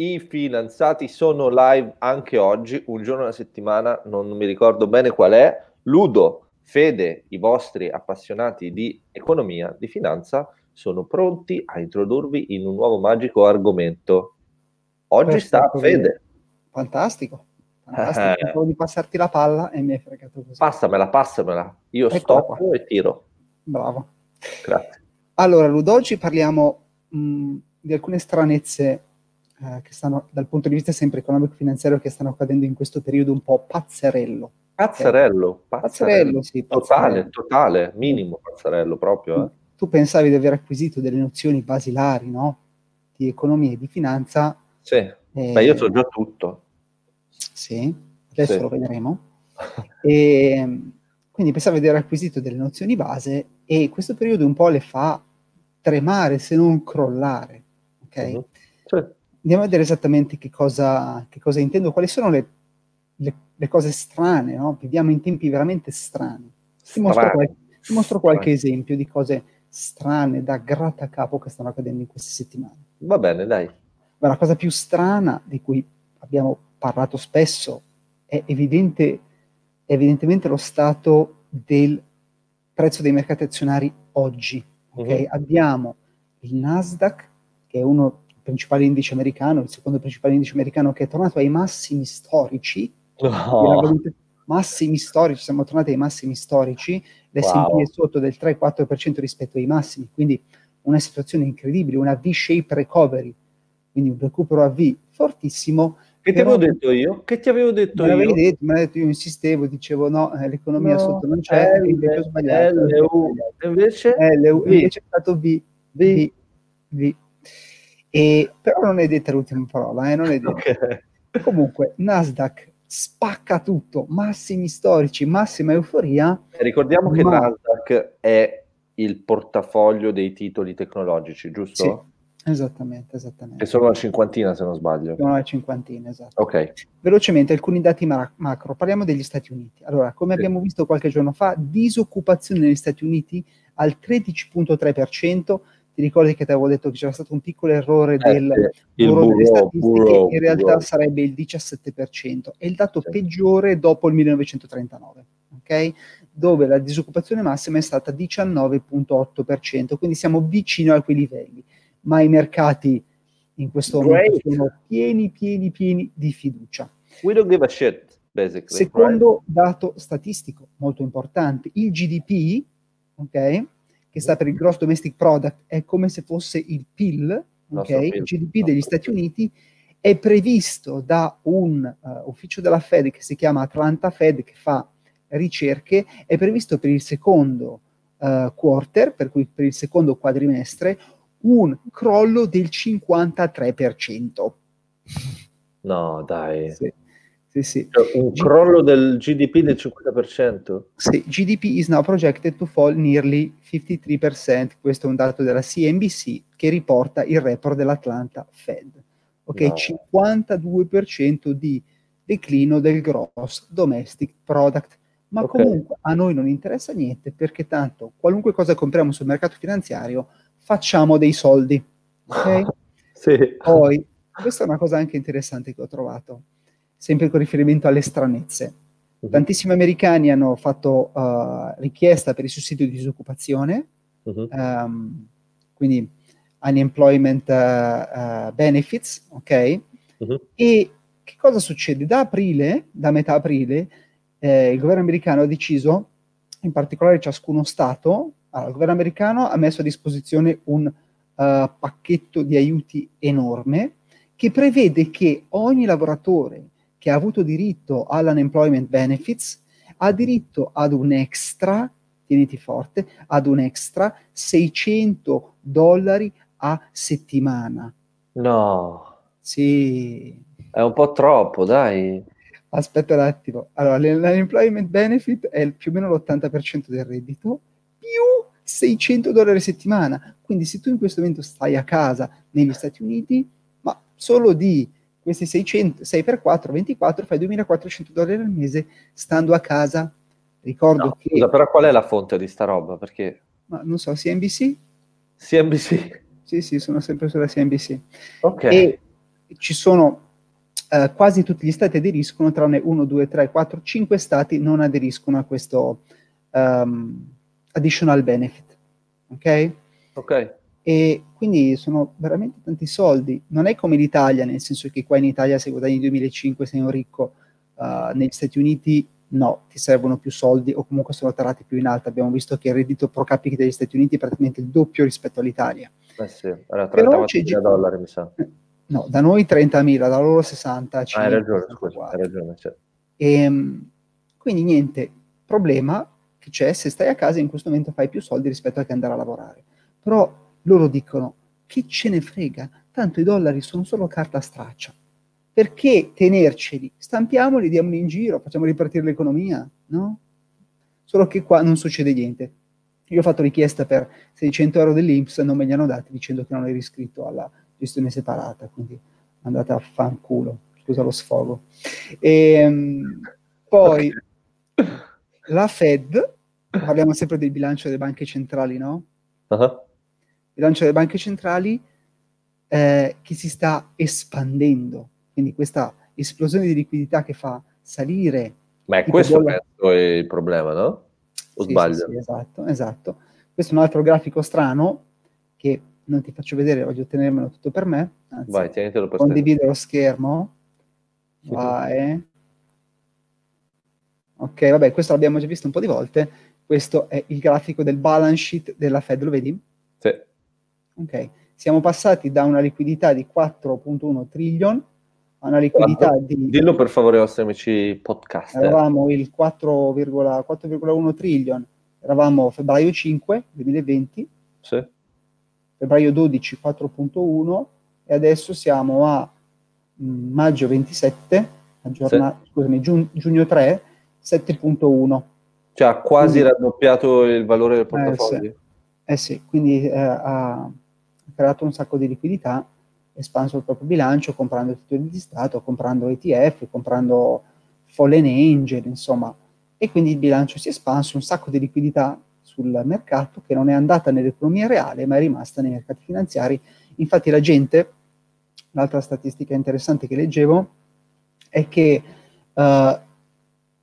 i finanziati sono live anche oggi, un giorno alla settimana, non mi ricordo bene qual è. Ludo, Fede, i vostri appassionati di economia, di finanza, sono pronti a introdurvi in un nuovo magico argomento. Oggi Perfetto, sta Fede. Fantastico. Fantastico. Eh. di passarti la palla e mi hai fregato così. Passamela, passamela. Io Eccola stoppo qua. e tiro. Bravo. Grazie. Allora, Ludo, oggi parliamo mh, di alcune stranezze eh, che stanno, dal punto di vista sempre economico-finanziario, che stanno accadendo in questo periodo un po' pazzerello. Pazzerello, pazzerello, pazzerello sì. Pazzerello. Totale, totale, minimo pazzerello proprio. Eh. Tu pensavi di aver acquisito delle nozioni basilari, no? Di economia e di finanza. Sì, eh, Beh, io so già tutto. Sì, adesso sì. lo vedremo. e, quindi pensavi di aver acquisito delle nozioni base e questo periodo un po' le fa tremare se non crollare. Ok? Uh-huh. Sì. Andiamo a vedere esattamente che cosa, che cosa intendo, quali sono le, le, le cose strane, no? Viviamo in tempi veramente strani. Ti mostro, qualche, ti mostro qualche esempio di cose strane da grattacapo che stanno accadendo in queste settimane. Va bene, dai. Ma la cosa più strana di cui abbiamo parlato spesso è, evidente, è evidentemente lo stato del prezzo dei mercati azionari oggi. Okay? Uh-huh. Abbiamo il Nasdaq, che è uno dei principali indici americano, il secondo principale indice americano, che è tornato ai massimi storici. Oh. Massimi storici, siamo tornati ai massimi storici, l'S&P wow. è sotto del 3-4% rispetto ai massimi, quindi una situazione incredibile, una V-shape recovery, quindi un recupero a V fortissimo, che ti avevo detto io? Che ti avevo detto me io? Detto, me detto, io insistevo, dicevo no, eh, l'economia no, sotto non c'è, L, invece ho sbagliato. LU, invece? LU, invece è stato V. V. V. E, però non è detta l'ultima parola, eh, non è detta. Okay. Comunque, Nasdaq spacca tutto, massimi storici, massima euforia. Ricordiamo ma... che Nasdaq è il portafoglio dei titoli tecnologici, giusto? Sì. Esattamente, esattamente. E sono la cinquantina se non sbaglio. Sono la cinquantina, esatto. Ok. Velocemente alcuni dati ma- macro, parliamo degli Stati Uniti. Allora, come sì. abbiamo visto qualche giorno fa, disoccupazione negli Stati Uniti al 13.3%. Ti ricordi che ti avevo detto che c'era stato un piccolo errore eh, del sì. bureau delle statistiche, bureau, in realtà bureau. sarebbe il 17%. È il dato sì. peggiore dopo il 1939, ok? Dove la disoccupazione massima è stata 19.8%, quindi siamo vicino a quei livelli ma i mercati in questo momento sono pieni, pieni, pieni di fiducia. We don't give a shit, basically. Secondo right? dato statistico molto importante, il GDP, ok, che sta per il Gross Domestic Product, è come se fosse il PIL, ok, il GDP degli Stati Uniti, è previsto da un uh, ufficio della Fed che si chiama Atlanta Fed, che fa ricerche, è previsto per il secondo uh, quarter, per cui per il secondo quadrimestre, un crollo del 53%. No, dai. Sì. Sì, sì. Cioè, un G- crollo del GDP del 50%? Sì, GDP is now projected to fall nearly 53%, questo è un dato della CNBC che riporta il report dell'Atlanta Fed. Ok, no. 52% di declino del gross domestic product. Ma okay. comunque a noi non interessa niente perché tanto qualunque cosa compriamo sul mercato finanziario facciamo dei soldi. Okay? sì. Poi, questa è una cosa anche interessante che ho trovato, sempre con riferimento alle stranezze. Uh-huh. Tantissimi americani hanno fatto uh, richiesta per il sussidio di disoccupazione, uh-huh. um, quindi unemployment uh, uh, benefits, ok? Uh-huh. E che cosa succede? Da aprile, da metà aprile, eh, il governo americano ha deciso, in particolare ciascuno Stato, allora, il governo americano ha messo a disposizione un pacchetto di aiuti enorme che prevede che ogni lavoratore che ha avuto diritto all'unemployment benefits ha diritto ad un extra, tieniti forte, ad un extra 600 dollari a settimana. No. Sì. È un po' troppo, dai. Aspetta un attimo. Allora, l'unemployment benefit è più o meno l'80% del reddito, più 600 dollari a settimana. Quindi se tu in questo momento stai a casa negli Stati Uniti, ma solo di questi 600, 6 per 4, 24, fai 2400 dollari al mese stando a casa. Ricordo no, che... Scusa, però qual è la fonte di sta roba? Perché... Ma non so, CNBC? CNBC? Sì, sì, sono sempre sulla CNBC. Ok. E ci sono eh, quasi tutti gli stati aderiscono, tranne 1, 2, 3, 4, 5 stati non aderiscono a questo um, additional benefit. Ok? Ok. E quindi sono veramente tanti soldi. Non è come l'Italia, nel senso che qua in Italia se guadagni 2005 sei un ricco, uh, negli Stati Uniti no, ti servono più soldi o comunque sono tarati più in alto. Abbiamo visto che il reddito pro capite degli Stati Uniti è praticamente il doppio rispetto all'Italia. Eh sì, era 30 dollari mi sa. No, da noi 30.000, da loro 60. 50, ah, hai ragione, scusa, hai ragione. Cioè. E, ehm, quindi niente, problema che c'è, se stai a casa in questo momento fai più soldi rispetto a che andare a lavorare. Però loro dicono, che ce ne frega, tanto i dollari sono solo carta straccia. Perché tenerceli? Stampiamoli, diamoli in giro, facciamo ripartire l'economia, no? Solo che qua non succede niente. Io ho fatto richiesta per 600 euro dell'Inps, non me li hanno dati dicendo che non ero iscritto alla gestione separata, quindi andate a fanculo, scusa lo sfogo. E, ehm, poi la Fed, parliamo sempre del bilancio delle banche centrali, no? Uh-huh. Bilancio delle banche centrali eh, che si sta espandendo, quindi questa esplosione di liquidità che fa salire. Ma è questo è il problema, no? O sì, sbaglio? Sì, sì, esatto, esatto. Questo è un altro grafico strano che non ti faccio vedere, voglio tenermelo tutto per me. Anzi, Vai, tienitelo per Condivido lo schermo. Vai. Ok, vabbè, questo l'abbiamo già visto un po' di volte. Questo è il grafico del balance sheet della Fed, lo vedi? Sì. Ok, siamo passati da una liquidità di 4.1 trillion a una liquidità Quanto? di... Dillo per favore amici podcast. Eravamo il 4,1 trillion, eravamo febbraio 5 2020. Sì febbraio 12 4.1 e adesso siamo a mm, maggio 27, aggiorna- sì. scusami, giun- giugno 3, 7.1. Cioè ha quasi quindi, raddoppiato il valore del portafoglio. Eh sì, eh sì quindi eh, ha creato un sacco di liquidità, espanso il proprio bilancio comprando titoli di Stato, comprando ETF, comprando Fallen Angel, insomma. E quindi il bilancio si è espanso, un sacco di liquidità sul mercato che non è andata nell'economia reale ma è rimasta nei mercati finanziari. Infatti la gente, l'altra statistica interessante che leggevo è che uh,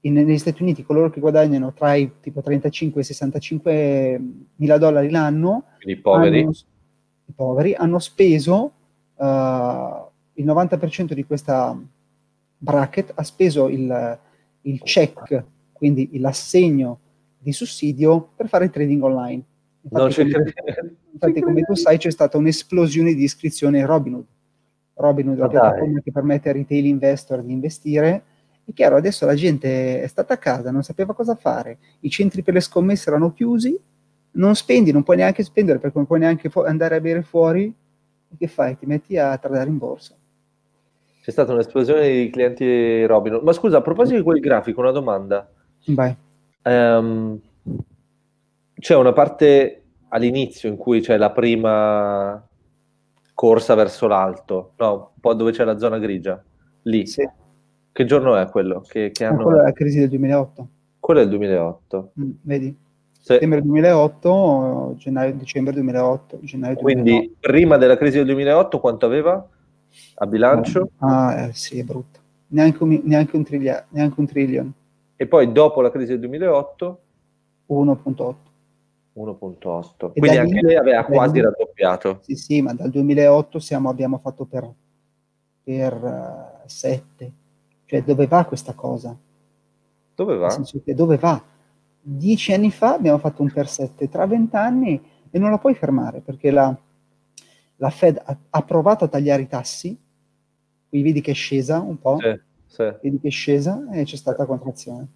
in, negli Stati Uniti coloro che guadagnano tra i tipo 35 e 65 mila dollari l'anno, i poveri. Hanno, i poveri hanno speso uh, il 90% di questa bracket, ha speso il, il check, quindi l'assegno di sussidio per fare trading online. Infatti, no, come, infatti come tu sai, c'è stata un'esplosione di iscrizione in Robinhood. Robinhood è la piattaforma che permette ai retail investor di investire. È chiaro, adesso la gente è stata a casa, non sapeva cosa fare, i centri per le scommesse erano chiusi, non spendi, non puoi neanche spendere perché non puoi neanche fu- andare a bere fuori. Che fai? Ti metti a tradare in borsa. C'è stata un'esplosione di clienti Robinhood. Ma scusa, a proposito di quel grafico, una domanda. Vai. Um, c'è una parte all'inizio in cui c'è la prima corsa verso l'alto, no, un po' dove c'è la zona grigia, lì. Sì. Che giorno è quello? Che, che anno quello è la crisi del 2008. Quello è il 2008. Mm, vedi? Settembre 2008, gennaio, dicembre 2008, gennaio 2008. Quindi prima della crisi del 2008 quanto aveva a bilancio? Ah, eh, sì, è brutto. Neanche un, neanche un, triglia, neanche un trillion e poi dopo la crisi del 2008 1.8. 1.8. Quindi anche lei aveva quasi raddoppiato. Sì, sì, ma dal 2008 siamo, abbiamo fatto per, per uh, 7. Cioè, dove va questa cosa? Dove va? dove va? Dieci anni fa abbiamo fatto un per 7, tra vent'anni e non la puoi fermare perché la, la Fed ha, ha, provato a tagliare i tassi, qui vedi che è scesa un po', sì sì. vedi che è scesa e c'è stata contrazione.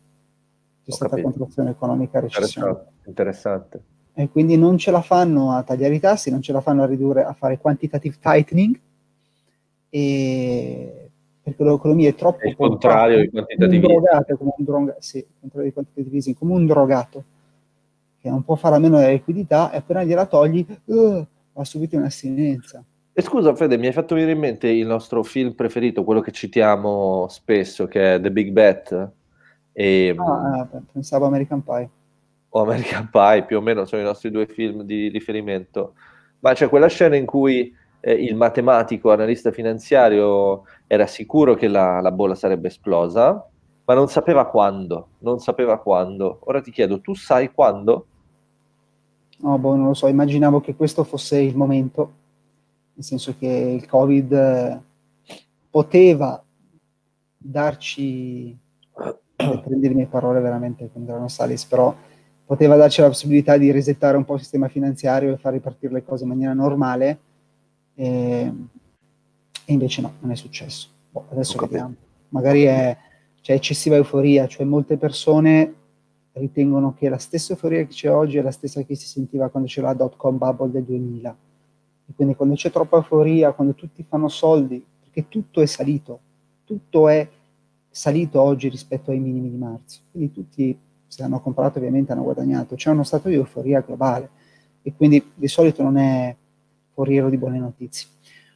C'è Ho stata capito. contrazione economica, recessione. Interessante. Interessante. E quindi non ce la fanno a tagliare i tassi, non ce la fanno a ridurre, a fare quantitative tightening, e perché l'economia è troppo... È il contrario di quantitative come un drogato, come un drogato, sì, il contrario di quantitative easing, come un drogato, che non può fare a meno della liquidità e appena gliela togli, uh, va subito in astinenza. E scusa Fede, mi hai fatto venire in mente il nostro film preferito, quello che citiamo spesso, che è The Big Bet. E, ah, eh, pensavo American Pie. O American Pie, più o meno sono i nostri due film di riferimento. Ma c'è quella scena in cui eh, il matematico analista finanziario era sicuro che la, la bolla sarebbe esplosa, ma non sapeva quando, non sapeva quando. Ora ti chiedo, tu sai quando? No, boh, non lo so, immaginavo che questo fosse il momento, nel senso che il Covid eh, poteva darci, prendi le mie parole veramente con Grano Salis, però poteva darci la possibilità di resettare un po' il sistema finanziario e far ripartire le cose in maniera normale, e, e invece no, non è successo. Boh, adesso vediamo. Magari è c'è eccessiva euforia, cioè molte persone ritengono che la stessa euforia che c'è oggi è la stessa che si sentiva quando c'era la dot com bubble del 2000. E quindi quando c'è troppa euforia, quando tutti fanno soldi, perché tutto è salito, tutto è salito oggi rispetto ai minimi di marzo. Quindi tutti, se hanno comprato ovviamente, hanno guadagnato. C'è uno stato di euforia globale e quindi di solito non è foriero di buone notizie.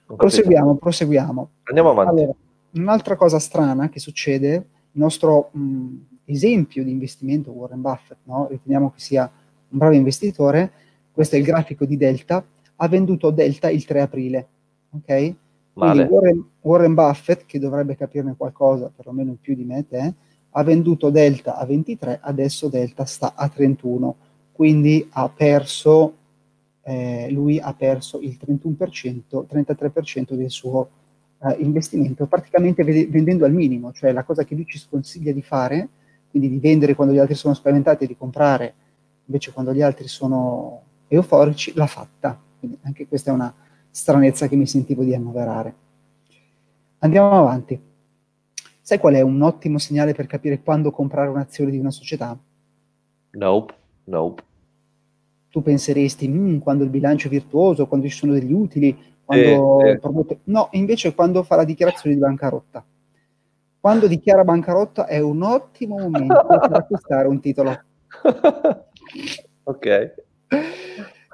Proseguiamo, proseguiamo. Andiamo avanti. Allora, un'altra cosa strana che succede, il nostro mh, esempio di investimento, Warren Buffett, no? riteniamo che sia un bravo investitore, questo è il grafico di Delta, ha venduto Delta il 3 aprile. Ok? Quindi Warren, Warren, Buffett, che dovrebbe capirne qualcosa, perlomeno in più di me te, ha venduto Delta a 23, adesso Delta sta a 31, quindi ha perso, eh, lui ha perso il 31%, 33% del suo eh, investimento, praticamente vendendo al minimo, cioè la cosa che lui ci sconsiglia di fare, quindi di vendere quando gli altri sono spaventati e di comprare invece quando gli altri sono euforici, l'ha fatta. Quindi anche questa è una stranezza che mi sentivo di annoverare. Andiamo avanti. Sai qual è un ottimo segnale per capire quando comprare un'azione di una società? Nope, nope. Tu penseresti, mm, quando il bilancio è virtuoso, quando ci sono degli utili, quando eh, eh. No, invece quando fa la dichiarazione di bancarotta. Quando dichiara bancarotta è un ottimo momento per acquistare un titolo. ok.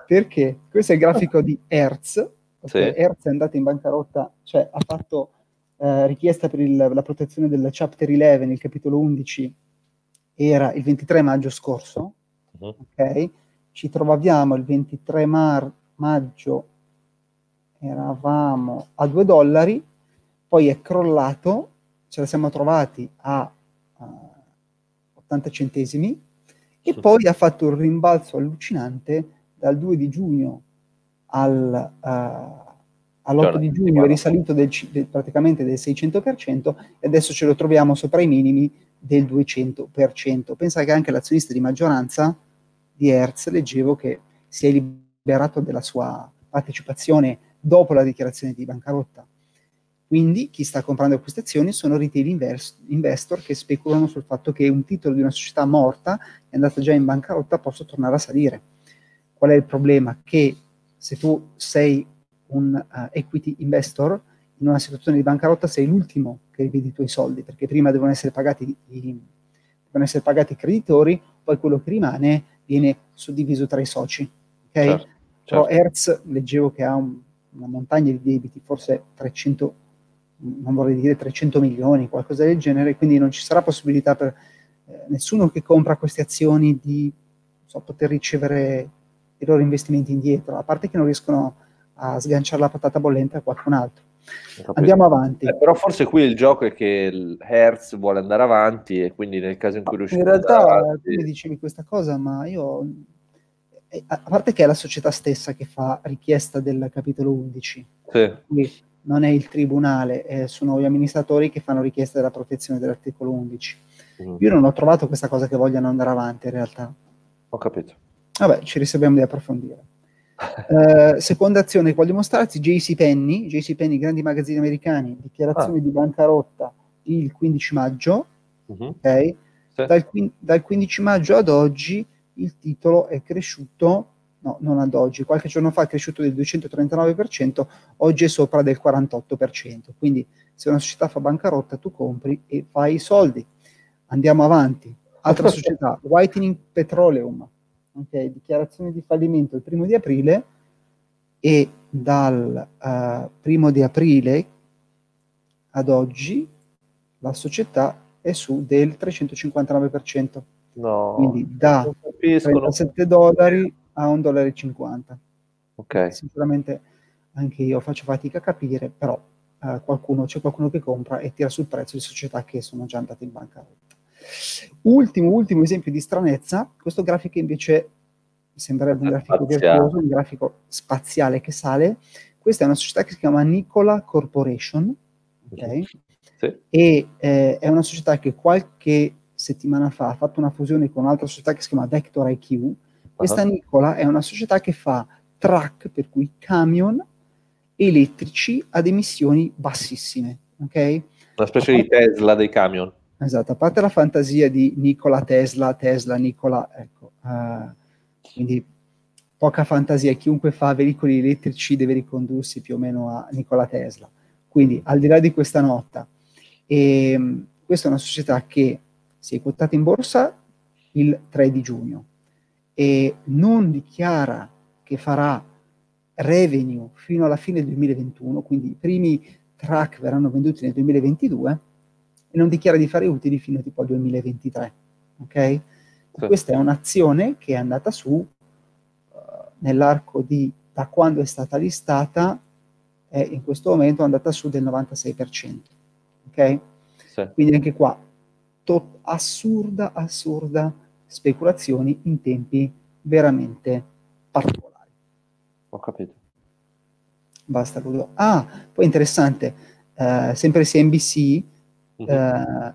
Perché? Questo è il grafico di Hertz. Okay? Sì. Hertz è andato in bancarotta, cioè ha fatto eh, richiesta per il, la protezione del Chapter 11, il capitolo 11, era il 23 maggio scorso. Uh-huh. Ok? Ci troviamo il 23 mar- maggio, eravamo a 2 dollari, poi è crollato ce la siamo trovati a uh, 80 centesimi e poi ha fatto un rimbalzo allucinante dal 2 di giugno al, uh, all'8 di giugno, è risalito del, del, praticamente del 600% e adesso ce lo troviamo sopra i minimi del 200%. Pensa che anche l'azionista di maggioranza di Hertz, leggevo che si è liberato della sua partecipazione dopo la dichiarazione di bancarotta quindi chi sta comprando queste azioni sono retail invers- investor che speculano sul fatto che un titolo di una società morta è andata già in bancarotta possa tornare a salire. Qual è il problema? Che se tu sei un uh, equity investor in una situazione di bancarotta sei l'ultimo che rivedi i tuoi soldi perché prima devono essere pagati i, devono essere pagati i creditori, poi quello che rimane viene suddiviso tra i soci. Okay? Certo, certo. Però Hertz leggevo che ha un, una montagna di debiti, forse 300 non vorrei dire 300 milioni, qualcosa del genere, quindi non ci sarà possibilità per eh, nessuno che compra queste azioni di so, poter ricevere i loro investimenti indietro, a parte che non riescono a sganciare la patata bollente a qualcun altro. Andiamo avanti. Eh, però forse qui il gioco è che il Hertz vuole andare avanti e quindi nel caso in cui riuscite In realtà tu mi dicevi questa cosa, ma io eh, a parte che è la società stessa che fa richiesta del capitolo 11. Sì. Quindi non è il tribunale, eh, sono gli amministratori che fanno richiesta della protezione dell'articolo 11. Mm. Io non ho trovato questa cosa che vogliano andare avanti in realtà. Ho capito. Vabbè, ci riserviamo di approfondire. Uh, seconda azione che voglio mostrarti, JC Penny, JC Penny, grandi magazzini americani, dichiarazione ah. di bancarotta il 15 maggio, uh-huh. ok? Sì. Dal, dal 15 maggio ad oggi il titolo è cresciuto no, non ad oggi, qualche giorno fa è cresciuto del 239%, oggi è sopra del 48%. Quindi se una società fa bancarotta tu compri e fai i soldi. Andiamo avanti. Altra società, Whitening Petroleum, okay, dichiarazione di fallimento il primo di aprile e dal uh, primo di aprile ad oggi la società è su del 359%. No, Quindi da 37 dollari a 1,50 dollaro. Ok. Sicuramente anche io faccio fatica a capire, però eh, qualcuno, c'è qualcuno che compra e tira sul prezzo di società che sono già andate in bancarotta. Ultimo, ultimo esempio di stranezza, questo grafico invece sembrerebbe un grafico virtuoso, un grafico spaziale che sale. Questa è una società che si chiama Nicola Corporation, okay? sì. e eh, è una società che qualche settimana fa ha fatto una fusione con un'altra società che si chiama Vector IQ. Questa uh-huh. Nicola è una società che fa truck, per cui camion elettrici ad emissioni bassissime. Okay? Una specie di Tesla dei camion. Esatto, a parte la fantasia di Nicola Tesla, Tesla, Nicola, ecco, uh, quindi poca fantasia, chiunque fa veicoli elettrici deve ricondursi più o meno a Nicola Tesla. Quindi al di là di questa nota, e, ehm, questa è una società che si è quotata in borsa il 3 di giugno e non dichiara che farà revenue fino alla fine del 2021, quindi i primi track verranno venduti nel 2022 e non dichiara di fare utili fino tipo al 2023. Ok? Sì. Questa è un'azione che è andata su uh, nell'arco di da quando è stata listata è in questo momento andata su del 96%. Ok? Sì. Quindi anche qua to- assurda, assurda speculazioni in tempi veramente particolari. Ho capito. Basta, Ludo. Ah, poi interessante, eh, sempre CNBC, Mhm. eh,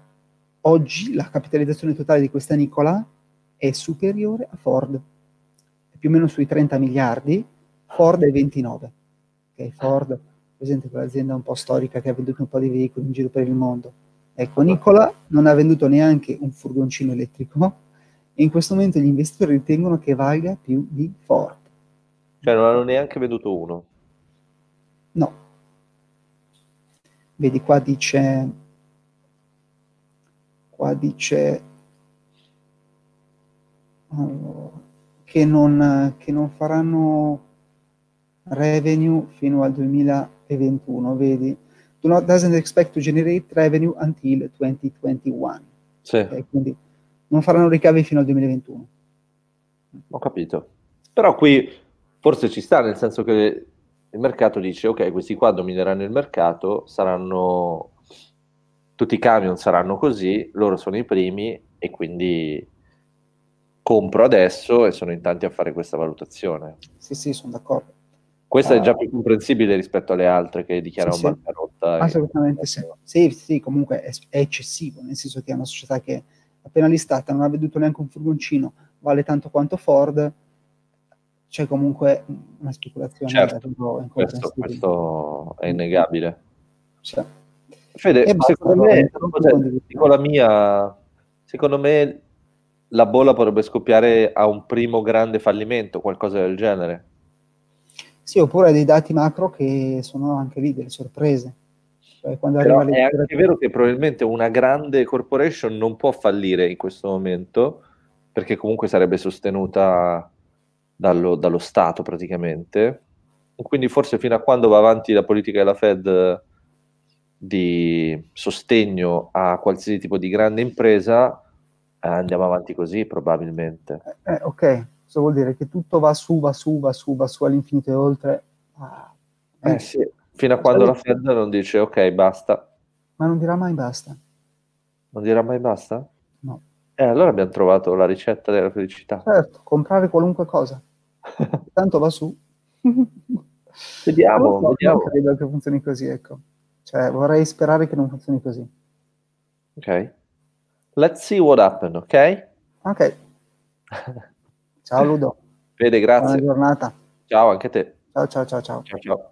oggi la capitalizzazione totale di questa Nicola è superiore a Ford, è più o meno sui 30 miliardi, Ford è 29. Ok, Ford, presente quell'azienda un po' storica che ha venduto un po' di veicoli in giro per il mondo. Ecco, Nicola non ha venduto neanche un furgoncino elettrico e in questo momento gli investitori ritengono che valga più di Ford. Cioè non hanno neanche veduto uno. No. Vedi qua dice qua dice allora, che, non, che non faranno revenue fino al 2021, vedi? Do not doesn't expect to generate revenue until 2021. Sì. Okay, quindi non faranno ricavi fino al 2021. Ho capito. Però qui forse ci sta, nel senso che il mercato dice ok, questi qua domineranno il mercato, saranno tutti i camion saranno così, loro sono i primi e quindi compro adesso e sono in tanti a fare questa valutazione. Sì, sì, sono d'accordo. Questa uh, è già più comprensibile rispetto alle altre che dichiarano sì, bancarotta. Assolutamente sì. Sì, sì, comunque è, è, eccessivo, nel senso che è una società che appena listata non ha venduto neanche un furgoncino, vale tanto quanto Ford, c'è comunque una speculazione. Certo, questo, questo, è innegabile. Sì. Fede, secondo me, dico la mia, secondo me la bolla potrebbe scoppiare a un primo grande fallimento, qualcosa del genere. Sì, oppure dei dati macro che sono anche lì delle sorprese. Cioè, è anche vero che probabilmente una grande corporation non può fallire in questo momento, perché comunque sarebbe sostenuta dallo, dallo Stato praticamente. Quindi forse fino a quando va avanti la politica della Fed di sostegno a qualsiasi tipo di grande impresa, eh, andiamo avanti così probabilmente. Eh, eh, ok, cosa vuol dire? Che tutto va su, va su, va su, va su all'infinito e oltre. Ah, eh, sì, fino a quando la Fed non dice ok, basta. Ma non dirà mai basta. Non dirà mai basta? No. Eh, allora abbiamo trovato la ricetta della felicità. Certo, comprare qualunque cosa. Tanto va su. Vediamo, no, vediamo. Credo che funzioni così, ecco. Cioè, vorrei sperare che non funzioni così. Ok. Let's see what happened, ok? Ok. Ciao Ludo. Vede, grazie. Buona giornata. Ciao, anche te. Ciao, ciao, ciao, ciao. Ciao, ciao.